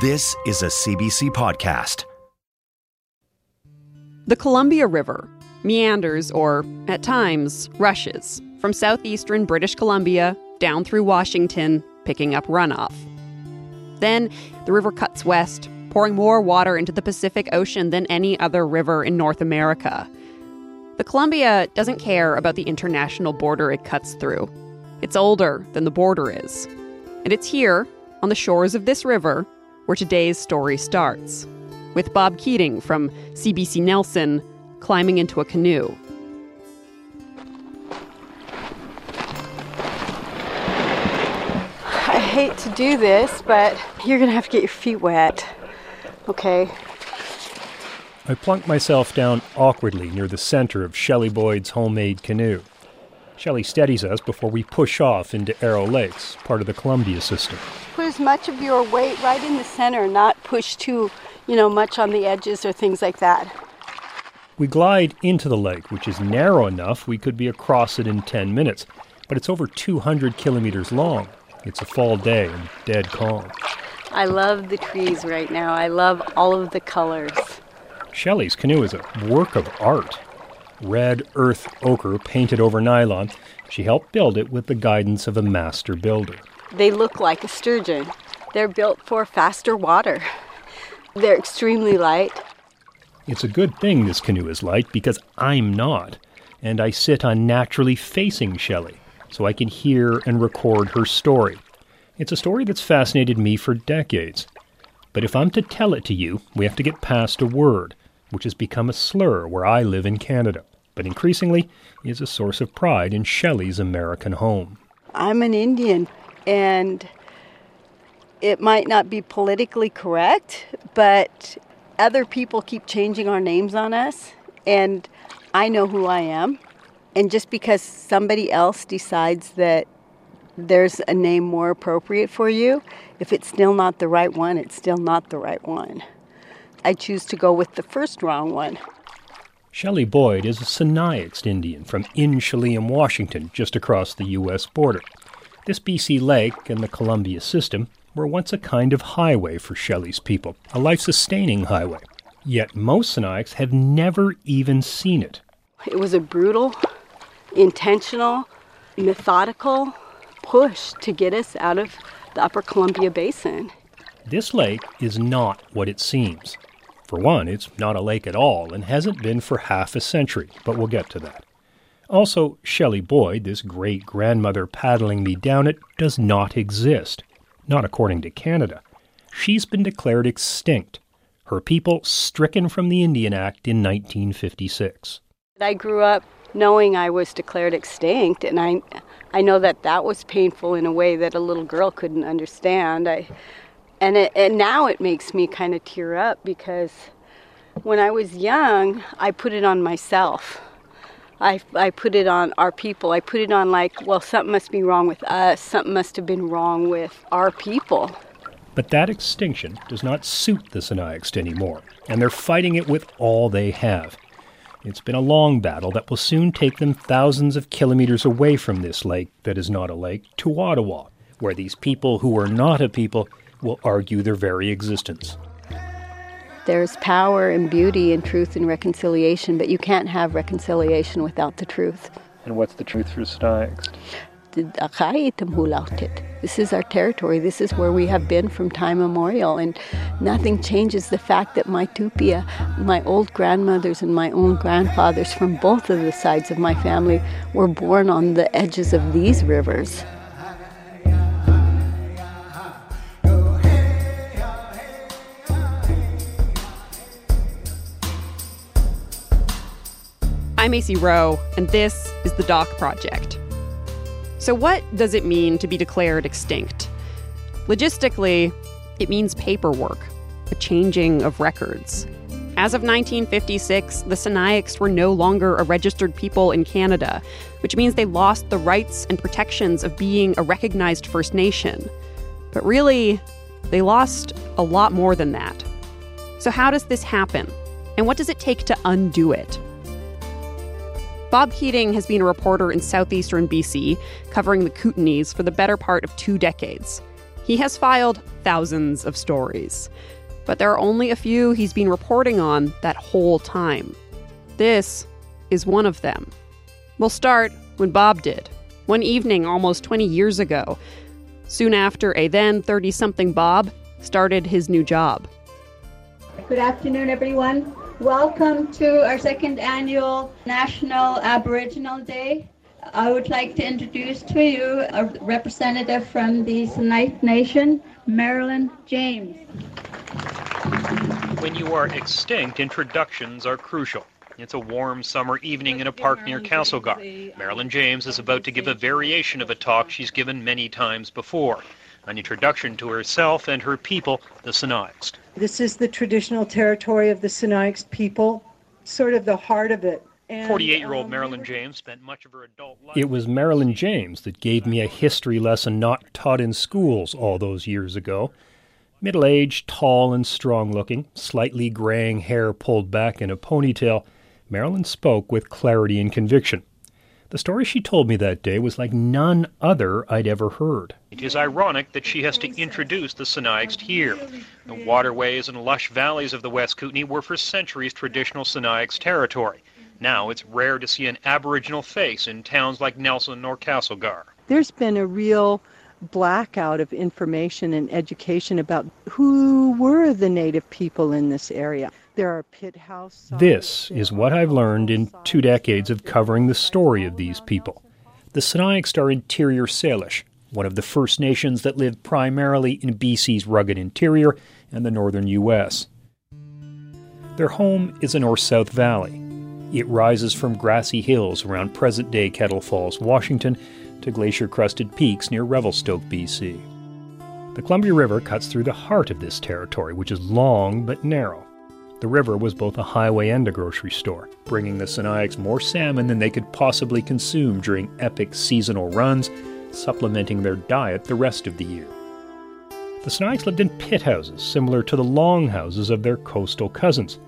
This is a CBC podcast. The Columbia River meanders, or at times rushes, from southeastern British Columbia down through Washington, picking up runoff. Then the river cuts west, pouring more water into the Pacific Ocean than any other river in North America. The Columbia doesn't care about the international border it cuts through. It's older than the border is. And it's here, on the shores of this river, where today's story starts. With Bob Keating from CBC Nelson climbing into a canoe. I hate to do this, but you're gonna have to get your feet wet. Okay. I plunk myself down awkwardly near the center of Shelly Boyd's homemade canoe. Shelly steadies us before we push off into Arrow Lakes, part of the Columbia system. Put as much of your weight right in the center, not push too, you know, much on the edges or things like that. We glide into the lake, which is narrow enough we could be across it in 10 minutes, but it's over 200 kilometers long. It's a fall day and dead calm. I love the trees right now. I love all of the colors. Shelly's canoe is a work of art. Red earth ochre painted over nylon, she helped build it with the guidance of a master builder. They look like a sturgeon. They're built for faster water. They're extremely light. It's a good thing this canoe is light because I'm not, and I sit on naturally facing Shelly so I can hear and record her story. It's a story that's fascinated me for decades. But if I'm to tell it to you, we have to get past a word, which has become a slur where I live in Canada, but increasingly is a source of pride in Shelly's American home. I'm an Indian, and it might not be politically correct, but other people keep changing our names on us, and I know who I am. And just because somebody else decides that there's a name more appropriate for you, if it's still not the right one, it's still not the right one. I choose to go with the first wrong one. Shelly Boyd is a Sinixt Indian from Inchelium, Washington, just across the U.S. border. This BC lake and the Columbia system were once a kind of highway for Shelly's people, a life sustaining highway. Yet most Sinixt have never even seen it. It was a brutal, intentional, methodical push to get us out of the upper Columbia Basin. This lake is not what it seems. For one, it's not a lake at all and hasn't been for half a century, but we'll get to that. Also, Shelly Boyd, this great grandmother paddling me down it, does not exist. Not according to Canada. She's been declared extinct, her people stricken from the Indian Act in 1956. I grew up knowing I was declared extinct, and I, I know that that was painful in a way that a little girl couldn't understand. I, and it, and now it makes me kind of tear up because when I was young, I put it on myself. I, I put it on our people. I put it on like, well, something must be wrong with us. Something must have been wrong with our people. But that extinction does not suit the Sinixt anymore, and they're fighting it with all they have. It's been a long battle that will soon take them thousands of kilometers away from this lake that is not a lake to Ottawa, where these people who are not a people will argue their very existence. There's power and beauty and truth and reconciliation, but you can't have reconciliation without the truth. And what's the truth for Sinixt? This is our territory. This is where we have been from time immemorial, and nothing changes the fact that my tupia, my old grandmothers and my own grandfathers from both of the sides of my family, were born on the edges of these rivers. I'm Acey Rowe, and this is the Doc Project. So, what does it mean to be declared extinct? Logistically, it means paperwork, a changing of records. As of 1956, the Sinixt were no longer a registered people in Canada, which means they lost the rights and protections of being a recognized First Nation. But really, they lost a lot more than that. So, how does this happen? And what does it take to undo it? Bob Keating has been a reporter in southeastern BC, covering the Kootenays for the better part of two decades. He has filed thousands of stories, but there are only a few he's been reporting on that whole time. This is one of them. We'll start when Bob did, one evening almost 20 years ago, soon after a then 30 something Bob started his new job. Good afternoon, everyone. Welcome to our second annual National Aboriginal Day. I would like to introduce to you a representative from the Sinixt Nation, Marilyn James. When you are extinct, introductions are crucial. It's a warm summer evening in a park near Castlegar. Marilyn James is about to give a variation of a talk she's given many times before an introduction to herself and her people, the Sinixt. This is the traditional territory of the Sinixt people, sort of the heart of it. 48 year old um, Marilyn James spent much of her adult life. It was Marilyn James that gave me a history lesson not taught in schools all those years ago. Middle aged, tall, and strong looking, slightly graying hair pulled back in a ponytail, Marilyn spoke with clarity and conviction. The story she told me that day was like none other I'd ever heard. It is ironic that she has to introduce the Sinixt here. The waterways and lush valleys of the West Kootenay were for centuries traditional Sinixt territory. Now it's rare to see an Aboriginal face in towns like Nelson or Castlegar. There's been a real blackout of information and education about who were the native people in this area. There are pit house. This is what I've learned in two decades of covering the story of these people. The Sinixt are interior Salish, one of the First Nations that lived primarily in BC's rugged interior and the northern U.S. Their home is a north south valley. It rises from grassy hills around present day Kettle Falls, Washington, to glacier crusted peaks near Revelstoke, BC. The Columbia River cuts through the heart of this territory, which is long but narrow. The river was both a highway and a grocery store, bringing the Sinixt more salmon than they could possibly consume during epic seasonal runs, supplementing their diet the rest of the year. The Sinixt lived in pit houses similar to the longhouses of their coastal cousins.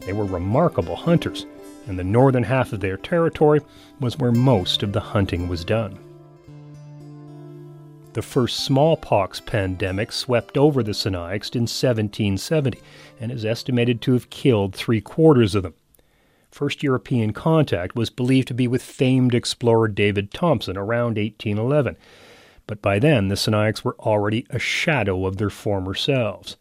They were remarkable hunters, and the northern half of their territory was where most of the hunting was done. The first smallpox pandemic swept over the Sinixt in 1770 and is estimated to have killed three quarters of them. First European contact was believed to be with famed explorer David Thompson around 1811, but by then the Sinixt were already a shadow of their former selves.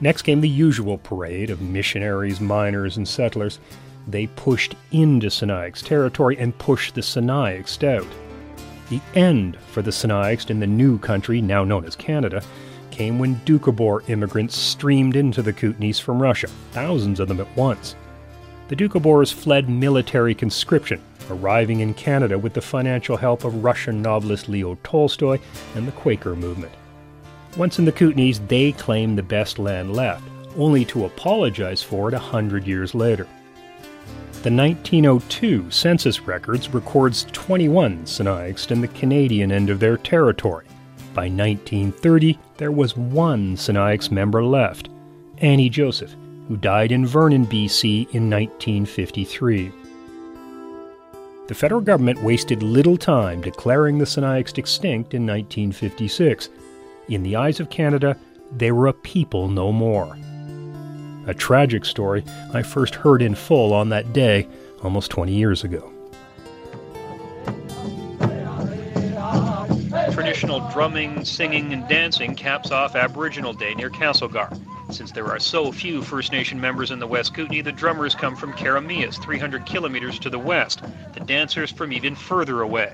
Next came the usual parade of missionaries, miners, and settlers. They pushed into Sinixt territory and pushed the Sinixt out. The end for the Sinixt in the new country, now known as Canada, came when Doukhobor immigrants streamed into the Kootenays from Russia, thousands of them at once. The Doukhobors fled military conscription, arriving in Canada with the financial help of Russian novelist Leo Tolstoy and the Quaker movement. Once in the Kootenays, they claimed the best land left, only to apologize for it a hundred years later. The 1902 census records records 21 Sinixt in the Canadian end of their territory. By 1930, there was one Sinixt member left, Annie Joseph, who died in Vernon, BC in 1953. The federal government wasted little time declaring the Sinixt extinct in 1956. In the eyes of Canada, they were a people no more a tragic story I first heard in full on that day almost 20 years ago. Traditional drumming, singing, and dancing caps off Aboriginal Day near Castlegar. Since there are so few First Nation members in the West Kootenay, the drummers come from Keremeos, 300 kilometers to the west, the dancers from even further away.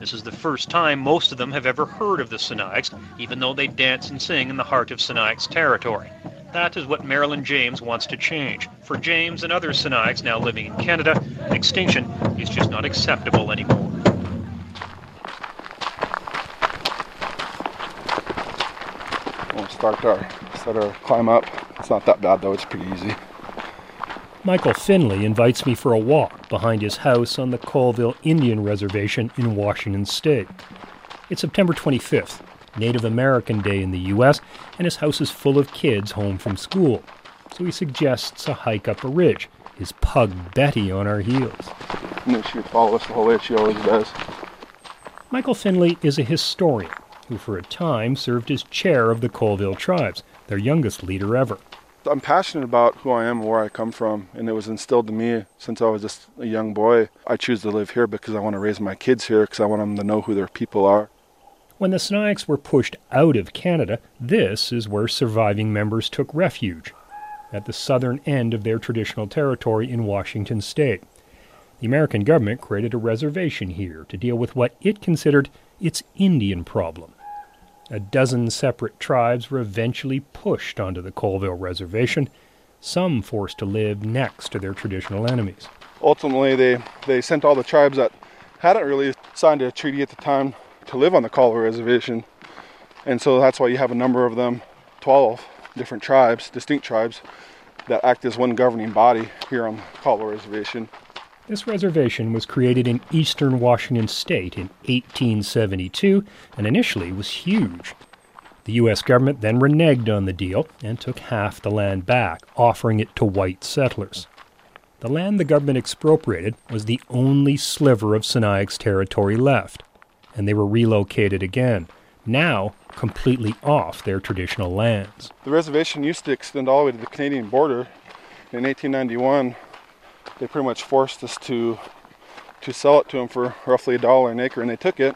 This is the first time most of them have ever heard of the Sinixt, even though they dance and sing in the heart of Sinixt territory. That is what Marilyn James wants to change. For James and other Sinixt now living in Canada, extinction is just not acceptable anymore. We'll start our, start our climb up. It's not that bad though, it's pretty easy. Michael Finley invites me for a walk behind his house on the Colville Indian Reservation in Washington State. It's September 25th, Native American Day in the U.S., and his house is full of kids home from school. So he suggests a hike up a ridge, his pug Betty on our heels. And then she would follow us the whole way, she always does. Michael Finley is a historian. who for a time served as chair of the Colville Tribes, their youngest leader ever. I'm passionate about who I am and where I come from, and it was instilled in me since I was just a young boy. I choose to live here because I want to raise my kids here because I want them to know who their people are. When the Sinixt were pushed out of Canada, this is where surviving members took refuge, at the southern end of their traditional territory in Washington state. The American government created a reservation here to deal with what it considered its Indian problem. A dozen separate tribes were eventually pushed onto the Colville Reservation, some forced to live next to their traditional enemies. Ultimately, they, they sent all the tribes that hadn't really signed a treaty at the time to live on the Colville Reservation. And so that's why you have a number of them 12 different tribes, distinct tribes, that act as one governing body here on the Colville Reservation. This reservation was created in eastern Washington state in 1872 and initially was huge. The U.S. government then reneged on the deal and took half the land back, offering it to white settlers. The land the government expropriated was the only sliver of Sinixt territory left, and they were relocated again, now completely off their traditional lands. The reservation used to extend all the way to the Canadian border. In 1891, they pretty much forced us to to sell it to them for roughly a dollar an acre, and they took it,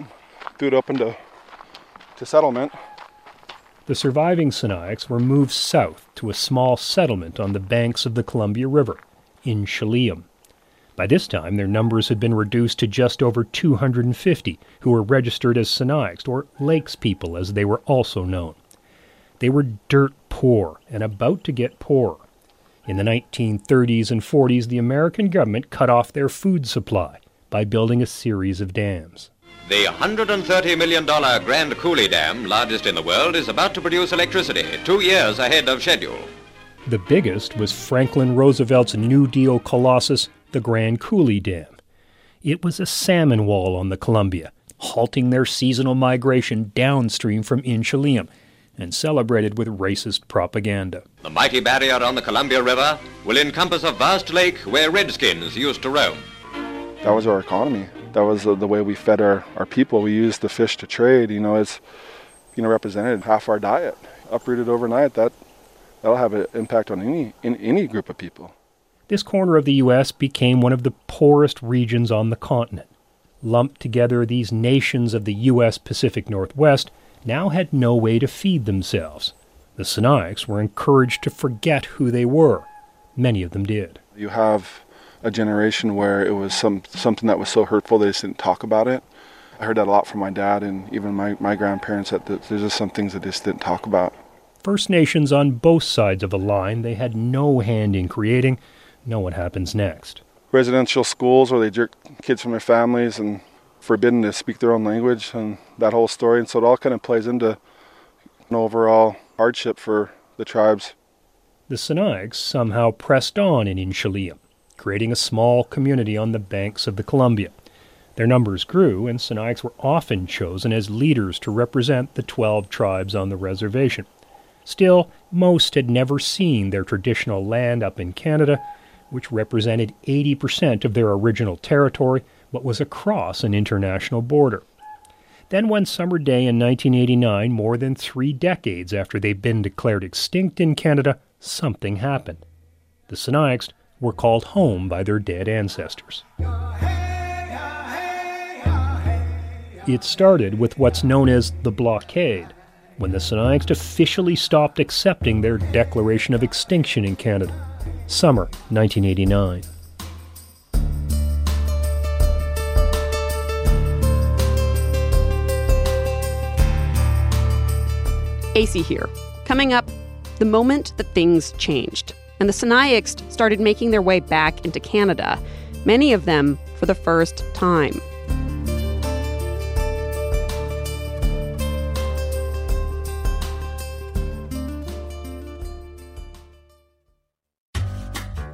threw it up into to settlement. The surviving Sinixt were moved south to a small settlement on the banks of the Columbia River, Inchelium. By this time, their numbers had been reduced to just over 250 who were registered as Sinixt, or Lakes people as they were also known. They were dirt poor and about to get poorer. In the 1930s and 40s, the American government cut off their food supply by building a series of dams. The $130 million Grand Coulee Dam, largest in the world, is about to produce electricity two years ahead of schedule. The biggest was Franklin Roosevelt's New Deal colossus, the Grand Coulee Dam. It was a salmon wall on the Columbia, halting their seasonal migration downstream from Inchelium and celebrated with racist propaganda. The mighty barrier on the Columbia River will encompass a vast lake where redskins used to roam. That was our economy. That was the, the way we fed our, our people. We used the fish to trade. You know, it's you know represented half our diet. Uprooted overnight, that that'll have an impact on any in any group of people. This corner of the U.S. became one of the poorest regions on the continent. Lumped together, these nations of the U.S. Pacific Northwest now had no way to feed themselves. The Sinixt were encouraged to forget who they were. Many of them did. You have a generation where it was some something that was so hurtful they just didn't talk about it. I heard that a lot from my dad and even my, my grandparents that there's just some things that they just didn't talk about. First Nations on both sides of the line they had no hand in creating. Know what happens next. Residential schools where they jerk kids from their families and forbidden to speak their own language and that whole story. And so it all kind of plays into an overall hardship for the tribes. The Sinixt somehow pressed on in Inchelium, creating a small community on the banks of the Columbia. Their numbers grew, and Sinixt were often chosen as leaders to represent the 12 tribes on the reservation. Still, most had never seen their traditional land up in Canada, which represented 80% of their original territory but was across an international border. Then, one summer day in 1989, more than three decades after they'd been declared extinct in Canada, something happened. The Sinixt were called home by their dead ancestors. It started with what's known as the blockade, when the Sinixt officially stopped accepting their declaration of extinction in Canada. Summer 1989. Acey here. Coming up, the moment that things changed and the Sinixt started making their way back into Canada, many of them for the first time.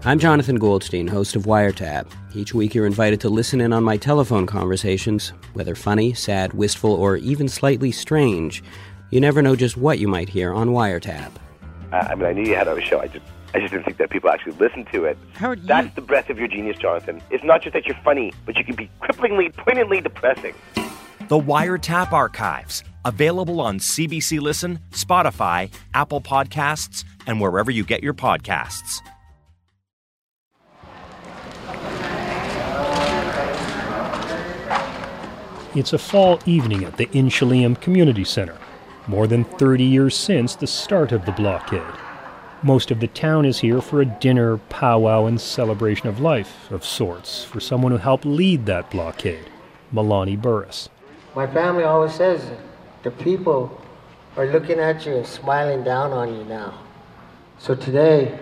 I'm Jonathan Goldstein, host of Wiretap. Each week you're invited to listen in on my telephone conversations, whether funny, sad, wistful, or even slightly strange. You never know just what you might hear on Wiretap. Uh, I mean, I knew you had a show. I just, I just didn't think that people actually listened to it. Howard, you- That's the breadth of your genius, Jonathan. It's not just that you're funny, but you can be cripplingly, poignantly depressing. The Wiretap Archives, available on CBC Listen, Spotify, Apple Podcasts, and wherever you get your podcasts. It's a fall evening at the Inchelium Community Center, more than 30 years since the start of the blockade. Most of the town is here for a dinner, powwow, and celebration of life of sorts for someone who helped lead that blockade, Milani Burris. My family always says the people are looking at you and smiling down on you now. So today,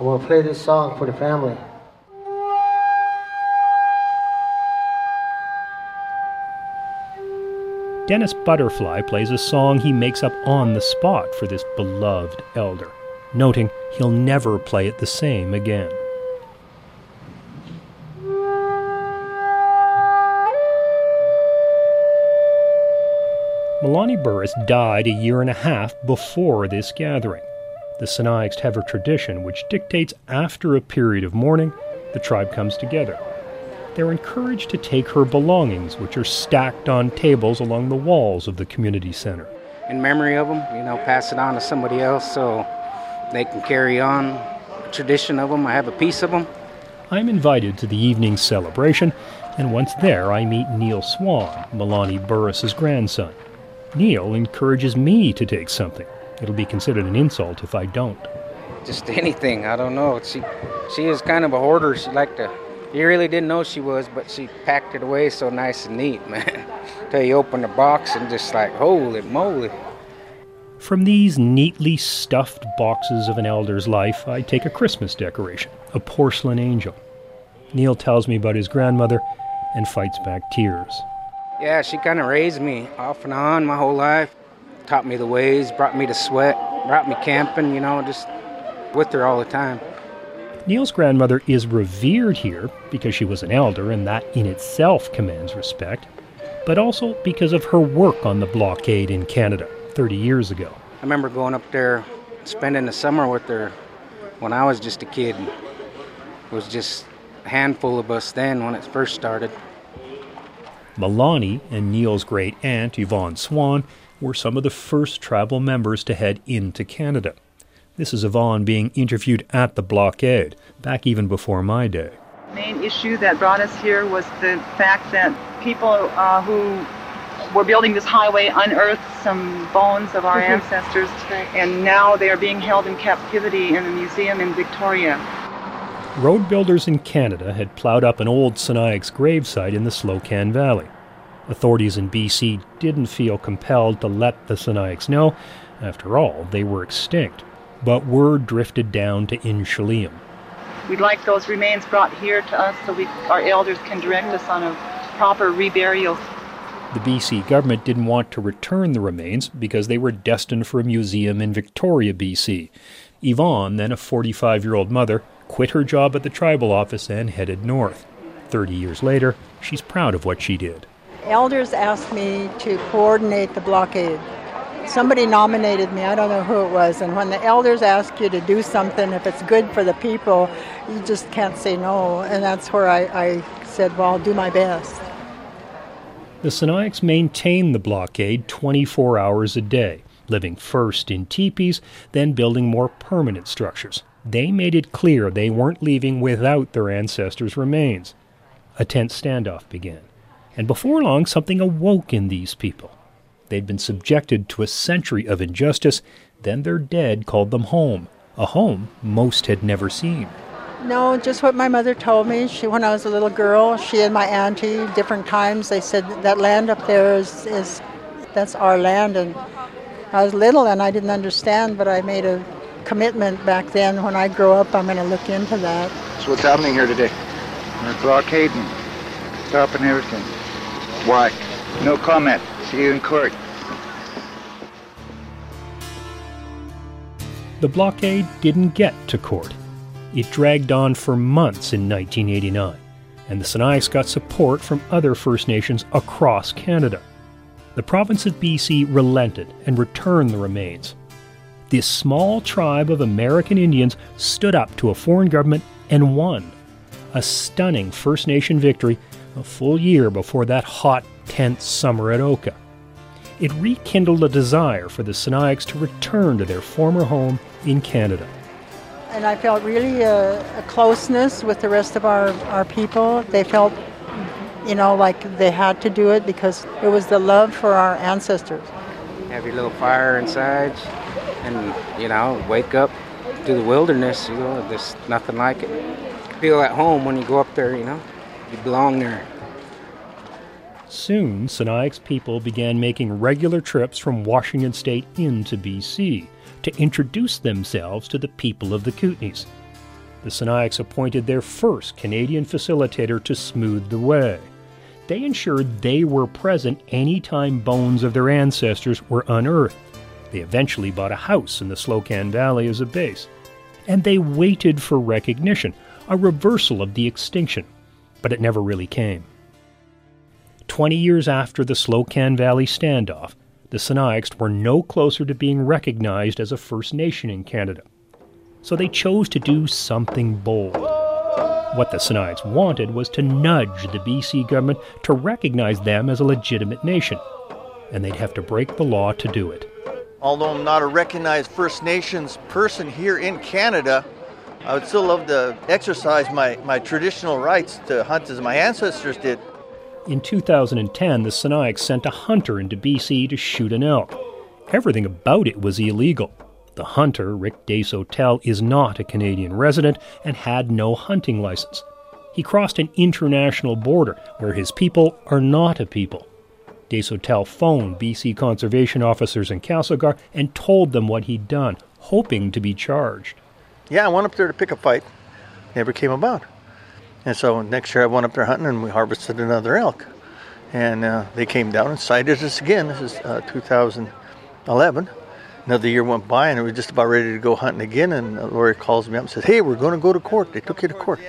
I'm going to play this song for the family. Dennis Butterfly plays a song he makes up on the spot for this beloved elder, noting he'll never play it the same again. Milani Burris died a year and a half before this gathering. The Sinixt have a tradition which dictates after a period of mourning, the tribe comes together they're encouraged to take her belongings, which are stacked on tables along the walls of the community center. In memory of them, you know, pass it on to somebody else so they can carry on a tradition of them. I have a piece of them. I'm invited to the evening celebration, and once there, I meet Neil Swan, Milani Burris's grandson. Neil encourages me to take something. It'll be considered an insult if I don't. Just anything. I don't know. She, she is kind of a hoarder. She liked to you really didn't know she was, but she packed it away so nice and neat, man. Till you open the box and just like, holy moly. From these neatly stuffed boxes of an elder's life, I take a Christmas decoration, a porcelain angel. Neil tells me about his grandmother and fights back tears. Yeah, she kind of raised me off and on my whole life. Taught me the ways, brought me to sweat, brought me camping, you know, just with her all the time. Neil's grandmother is revered here because she was an elder, and that in itself commands respect, but also because of her work on the blockade in Canada 30 years ago. I remember going up there, spending the summer with her when I was just a kid. It was just a handful of us then when it first started. Milani and Neil's great aunt, Yvonne Swan, were some of the first tribal members to head into Canada. This is Yvonne being interviewed at the blockade, back even before my day. The main issue that brought us here was the fact that people uh, who were building this highway unearthed some bones of our mm-hmm. ancestors, and now they are being held in captivity in a museum in Victoria. Road builders in Canada had plowed up an old Sinixt gravesite in the Slocan Valley. Authorities in BC didn't feel compelled to let the Sinixt know. After all, they were extinct but word drifted down to Inchelium. We'd like those remains brought here to us so we, our elders can direct us on a proper reburial. The BC government didn't want to return the remains because they were destined for a museum in Victoria, BC. Yvonne, then a 45 year old mother, quit her job at the tribal office and headed north. Thirty years later, she's proud of what she did. Elders asked me to coordinate the blockade somebody nominated me, I don't know who it was, and when the elders ask you to do something, if it's good for the people, you just can't say no. And that's where I, I said, well, I'll do my best. The Sinixt maintained the blockade 24 hours a day, living first in teepees, then building more permanent structures. They made it clear they weren't leaving without their ancestors' remains. A tense standoff began, and before long something awoke in these people. They'd been subjected to a century of injustice, then their dead called them home, a home most had never seen. No, just what my mother told me. She, when I was a little girl, she and my auntie, different times, they said that land up there is, is that's our land. And I was little and I didn't understand, but I made a commitment back then. When I grow up, I'm going to look into that. So what's happening here today? We're blockading, stopping everything. Why? No comment. See you in court. The blockade didn't get to court. It dragged on for months in 1989, and the Sinixt got support from other First Nations across Canada. The province of BC relented and returned the remains. This small tribe of American Indians stood up to a foreign government and won. A stunning First Nation victory a full year before that hot, tense summer at Oka. It rekindled a desire for the Sinixt to return to their former home in Canada. And I felt really a, a closeness with the rest of our, our people. They felt, you know, like they had to do it because it was the love for our ancestors. Have your little fire inside and, you know, wake up to the wilderness, you know, there's nothing like it. Feel at home when you go up there, you know, you belong there. Soon, Sinixt people began making regular trips from Washington state into BC to introduce themselves to the people of the Kootenays. The Sinixt appointed their first Canadian facilitator to smooth the way. They ensured they were present any time bones of their ancestors were unearthed. They eventually bought a house in the Slocan Valley as a base. And they waited for recognition, a reversal of the extinction. But it never really came. Twenty years after the Slocan Valley standoff, the Sinixt were no closer to being recognized as a First Nation in Canada. So they chose to do something bold. What the Sinixt wanted was to nudge the BC government to recognize them as a legitimate nation, and they'd have to break the law to do it. Although I'm not a recognized First Nations person here in Canada, I would still love to exercise my, my traditional rights to hunt as my ancestors did. In 2010, the Sinixt sent a hunter into BC to shoot an elk. Everything about it was illegal. The hunter, Rick Desautels, is not a Canadian resident and had no hunting license. He crossed an international border where his people are not a people. Desautels phoned BC conservation officers in Castlegar and told them what he'd done, hoping to be charged. Yeah, I went up there to pick a fight. Never came about. And so next year I went up there hunting and we harvested another elk. And uh, they came down and sighted us again. This is uh, 2011. Another year went by and we were just about ready to go hunting again. And the lawyer calls me up and says, Hey, we're going to go to court. They took you to court.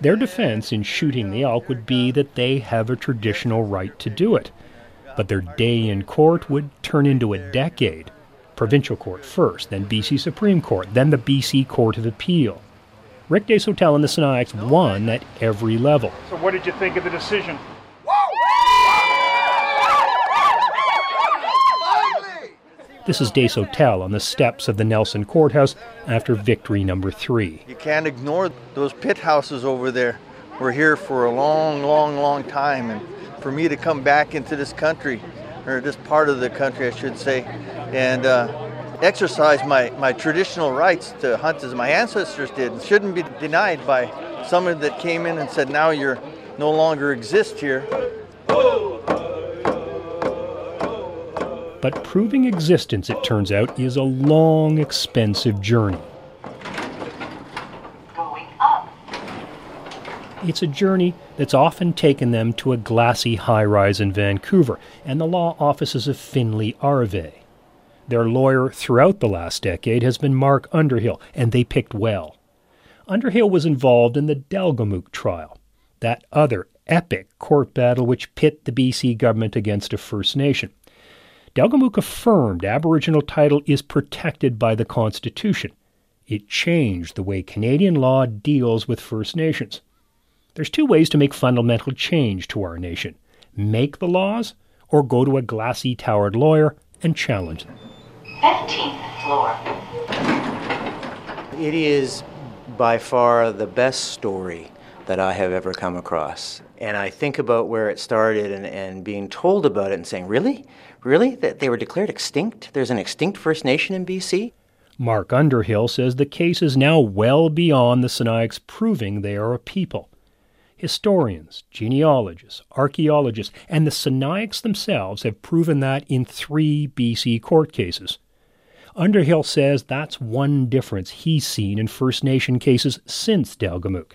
Their defense in shooting the elk would be that they have a traditional right to do it. But their day in court would turn into a decade. Provincial court first, then BC Supreme Court, then the BC Court of Appeal. Rick Desautels and the Sinixt won at every level. So, what did you think of the decision? This is Desautels on the steps of the Nelson Courthouse after victory number three. You can't ignore those pit houses over there. We're here for a long, long, long time. And for me to come back into this country, or this part of the country, I should say, and uh, exercise my, my traditional rights to hunt as my ancestors did and shouldn't be denied by someone that came in and said, now you're no longer exist here. But proving existence, it turns out, is a long, expensive journey. It's a journey that's often taken them to a glassy high rise in Vancouver and the law offices of Finlay Arvay. Their lawyer throughout the last decade has been Mark Underhill, and they picked well. Underhill was involved in the Delgamuukw trial, that other epic court battle which pit the BC government against a First Nation. Delgamuukw affirmed Aboriginal title is protected by the Constitution. It changed the way Canadian law deals with First Nations. There's two ways to make fundamental change to our nation make the laws, or go to a glassy towered lawyer and challenge them. 15th floor. It is by far the best story that I have ever come across. And I think about where it started and, and being told about it and saying, really? Really? That they were declared extinct? There's an extinct First Nation in BC? Mark Underhill says the case is now well beyond the Sinixt proving they are a people. Historians, genealogists, archaeologists, and the Sinixt themselves have proven that in three BC court cases. Underhill says that's one difference he's seen in First Nation cases since Delgamuukw.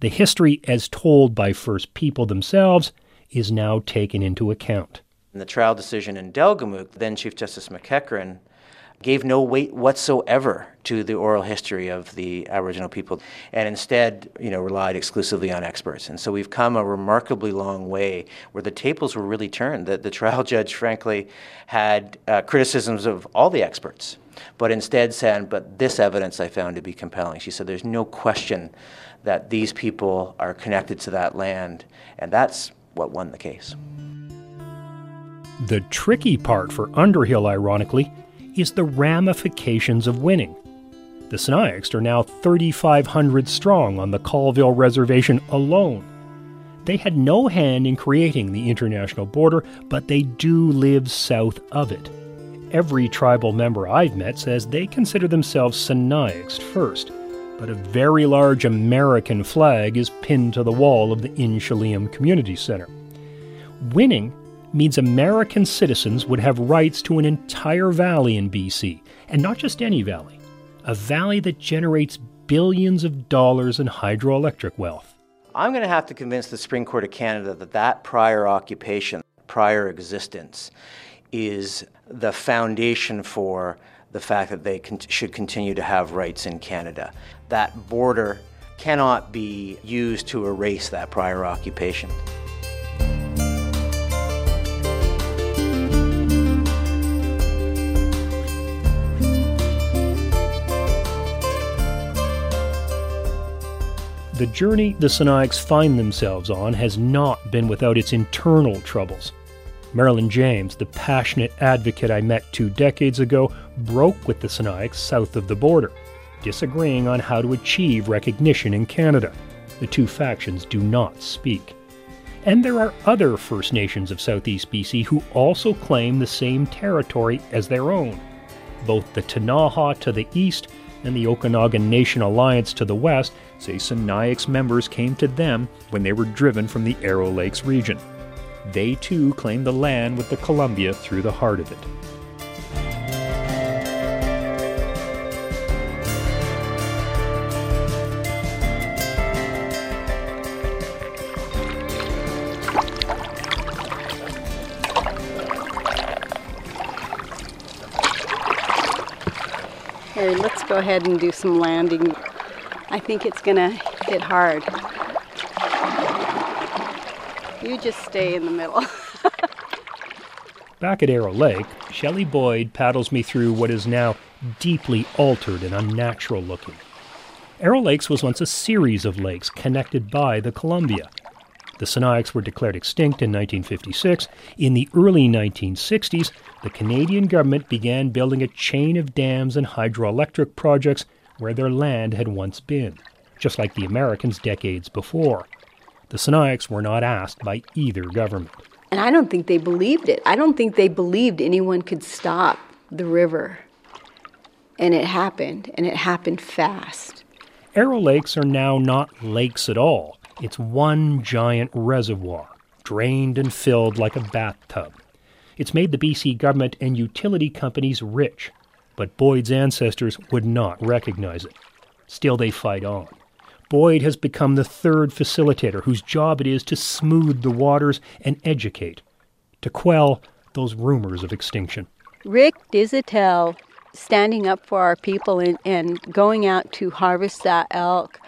The history as told by First People themselves is now taken into account. In the trial decision in Delgamuukw, then Chief Justice McEachern gave no weight whatsoever to the oral history of the Aboriginal people and instead, you know, relied exclusively on experts. And so we've come a remarkably long way where the tables were really turned. That the trial judge, frankly, had uh, criticisms of all the experts, but instead said, but this evidence I found to be compelling. She said, there's no question that these people are connected to that land, and that's what won the case. The tricky part for Underhill, ironically, is the ramifications of winning. The Sinixt are now 3,500 strong on the Colville Reservation alone. They had no hand in creating the international border, but they do live south of it. Every tribal member I've met says they consider themselves Sinixt first, but a very large American flag is pinned to the wall of the Inchelium Community Center. Winning means American citizens would have rights to an entire valley in BC, and not just any valley, a valley that generates billions of dollars in hydroelectric wealth. I'm going to have to convince the Supreme Court of Canada that that prior occupation, prior existence, is the foundation for the fact that they con- should continue to have rights in Canada. That border cannot be used to erase that prior occupation. The journey the Sinixt find themselves on has not been without its internal troubles. Marilyn James, the passionate advocate I met two decades ago, broke with the Sinixt south of the border, disagreeing on how to achieve recognition in Canada. The two factions do not speak. And there are other First Nations of southeast BC who also claim the same territory as their own. Both the Ktunaxa to the east and the Okanagan Nation Alliance to the west say Sinixt members came to them when they were driven from the Arrow Lakes region. They too claim the land with the Columbia through the heart of it. Go ahead and do some landing. I think it's gonna hit hard. You just stay in the middle. Back at Arrow Lake, Shelly Boyd paddles me through what is now deeply altered and unnatural looking. Arrow Lakes was once a series of lakes connected by the Columbia. The Sinixt were declared extinct in 1956. In the early 1960s, the Canadian government began building a chain of dams and hydroelectric projects where their land had once been, just like the Americans decades before. The Sinixt were not asked by either government. And I don't think they believed it. I don't think they believed anyone could stop the river. And it happened, and it happened fast. Arrow Lakes are now not lakes at all. It's one giant reservoir, drained and filled like a bathtub. It's made the BC government and utility companies rich, but Boyd's ancestors would not recognize it. Still, they fight on. Boyd has become the third facilitator whose job it is to smooth the waters and educate, to quell those rumors of extinction. Rick Desautels standing up for our people and, and going out to harvest that elk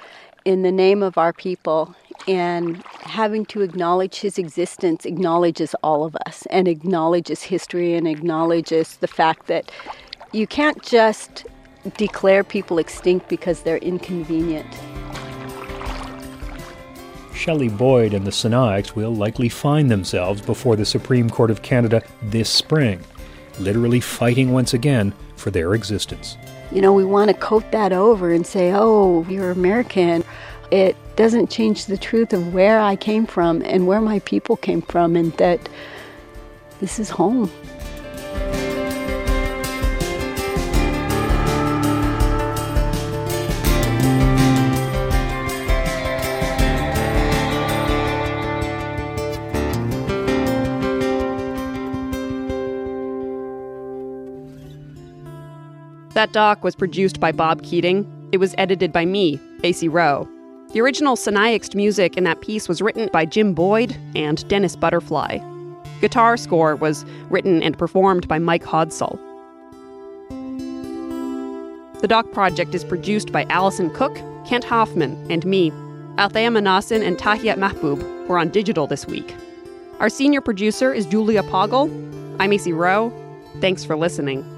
in the name of our people and having to acknowledge his existence acknowledges all of us and acknowledges history and acknowledges the fact that you can't just declare people extinct because they're inconvenient. Shelly Boyd and the Sinixt will likely find themselves before the Supreme Court of Canada this spring, literally fighting once again for their existence. You know, we want to coat that over and say, oh, you're American. It doesn't change the truth of where I came from and where my people came from, and that this is home. That doc was produced by Bob Keating. It was edited by me, Acey Rowe. The original Sinixt music in that piece was written by Jim Boyd and Dennis Butterfly. Guitar score was written and performed by Mike Hodsall. The Doc Project is produced by Allison Cook, Kent Hoffman, and me. Althea Manasan and Tahiyat Mahbub were on digital this week. Our senior producer is Julia Poggle. I'm Acey Rowe. Thanks for listening.